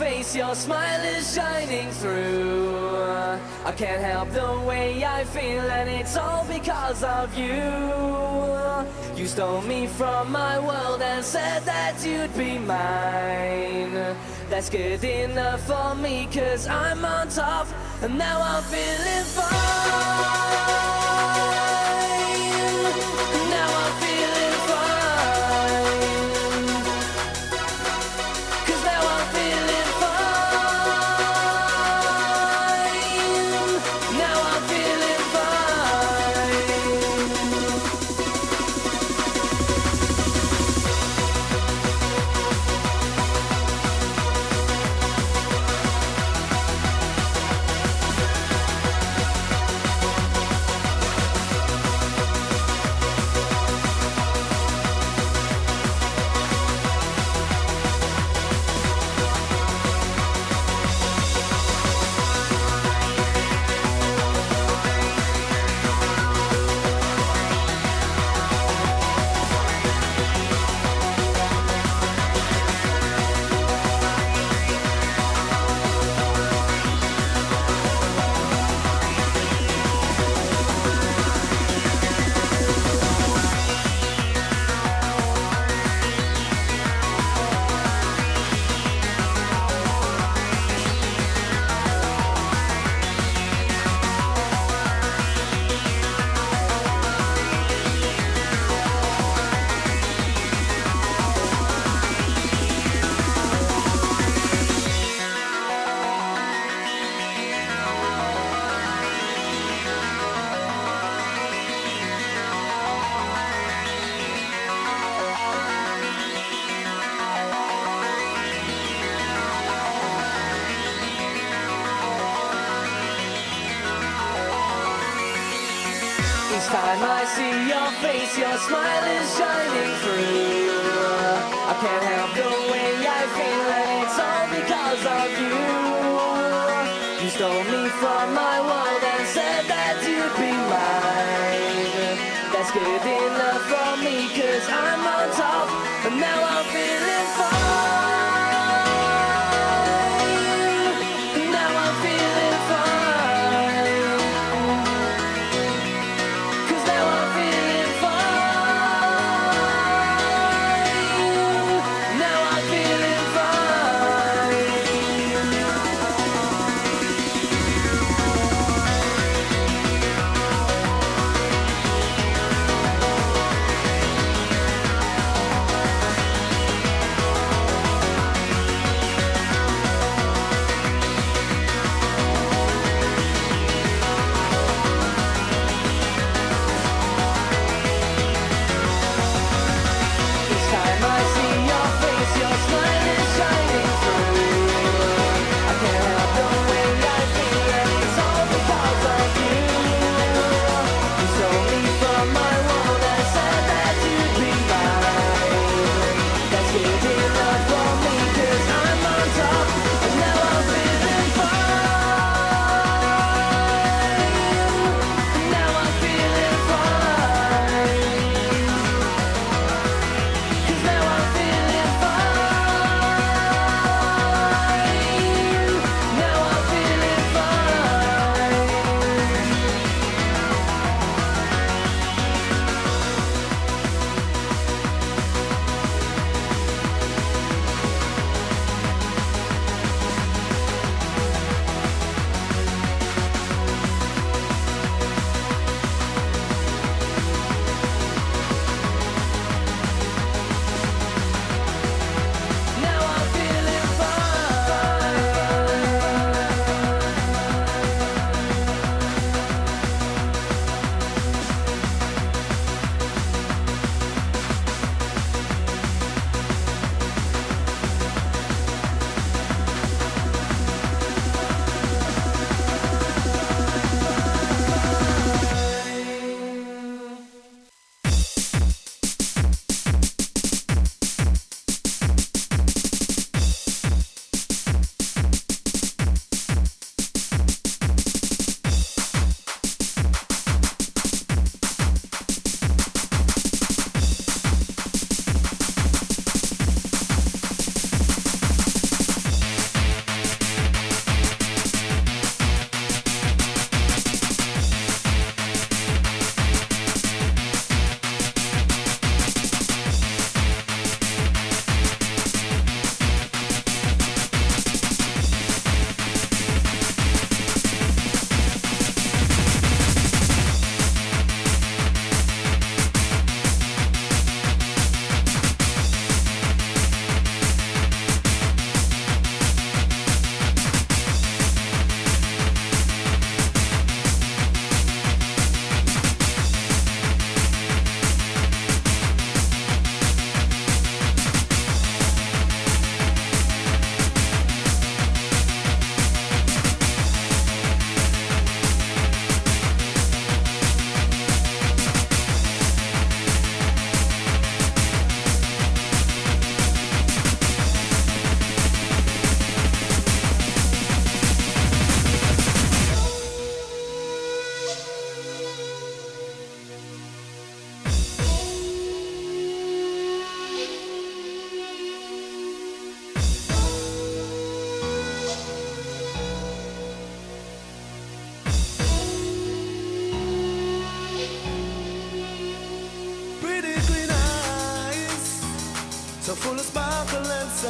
face, your smile is shining through. I can't help the way I feel, and it's all because of you. You stole me from my world and said that you'd be mine. That's good enough for me, cause I'm on top, and now I'm feeling fine.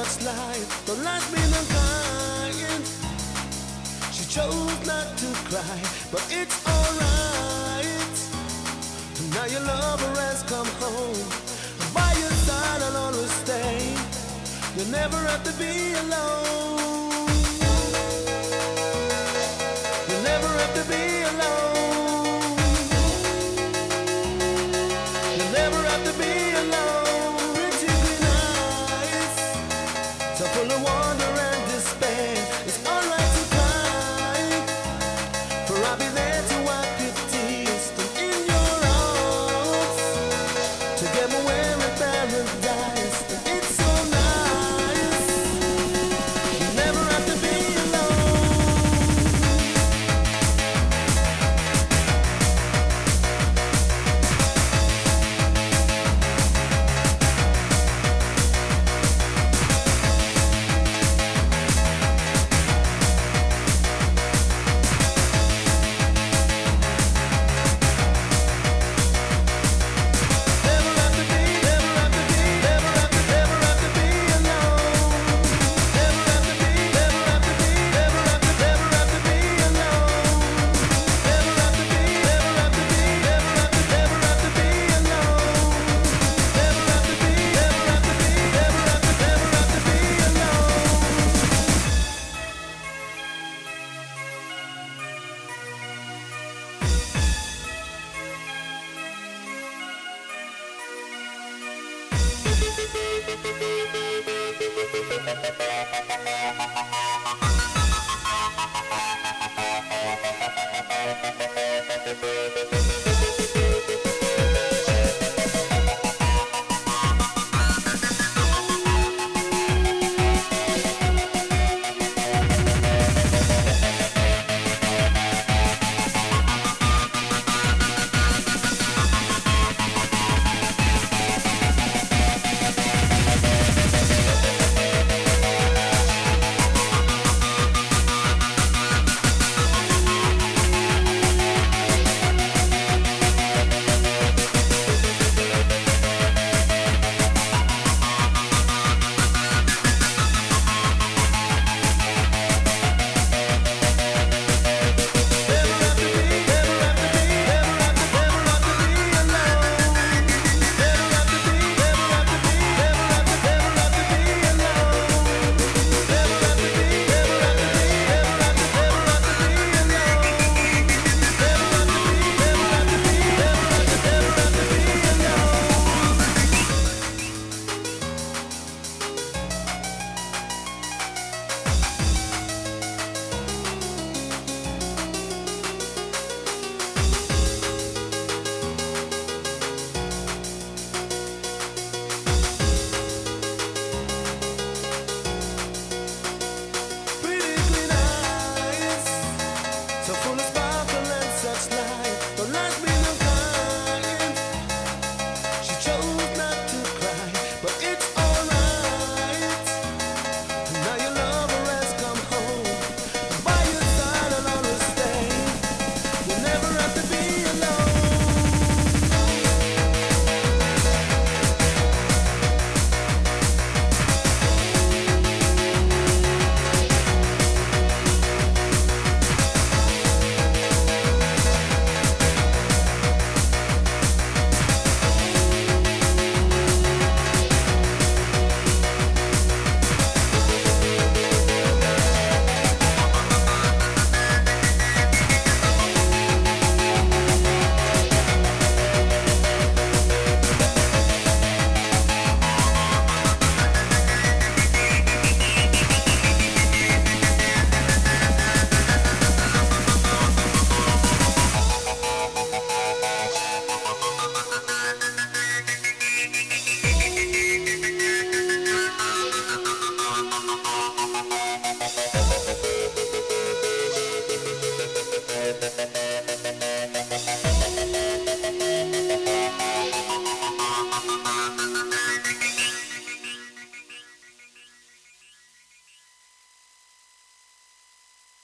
Such life. The life's been unkind. She chose not to cry, but it's alright. Now your lover has come home. By your side, I'll always stay. You'll never have to be alone.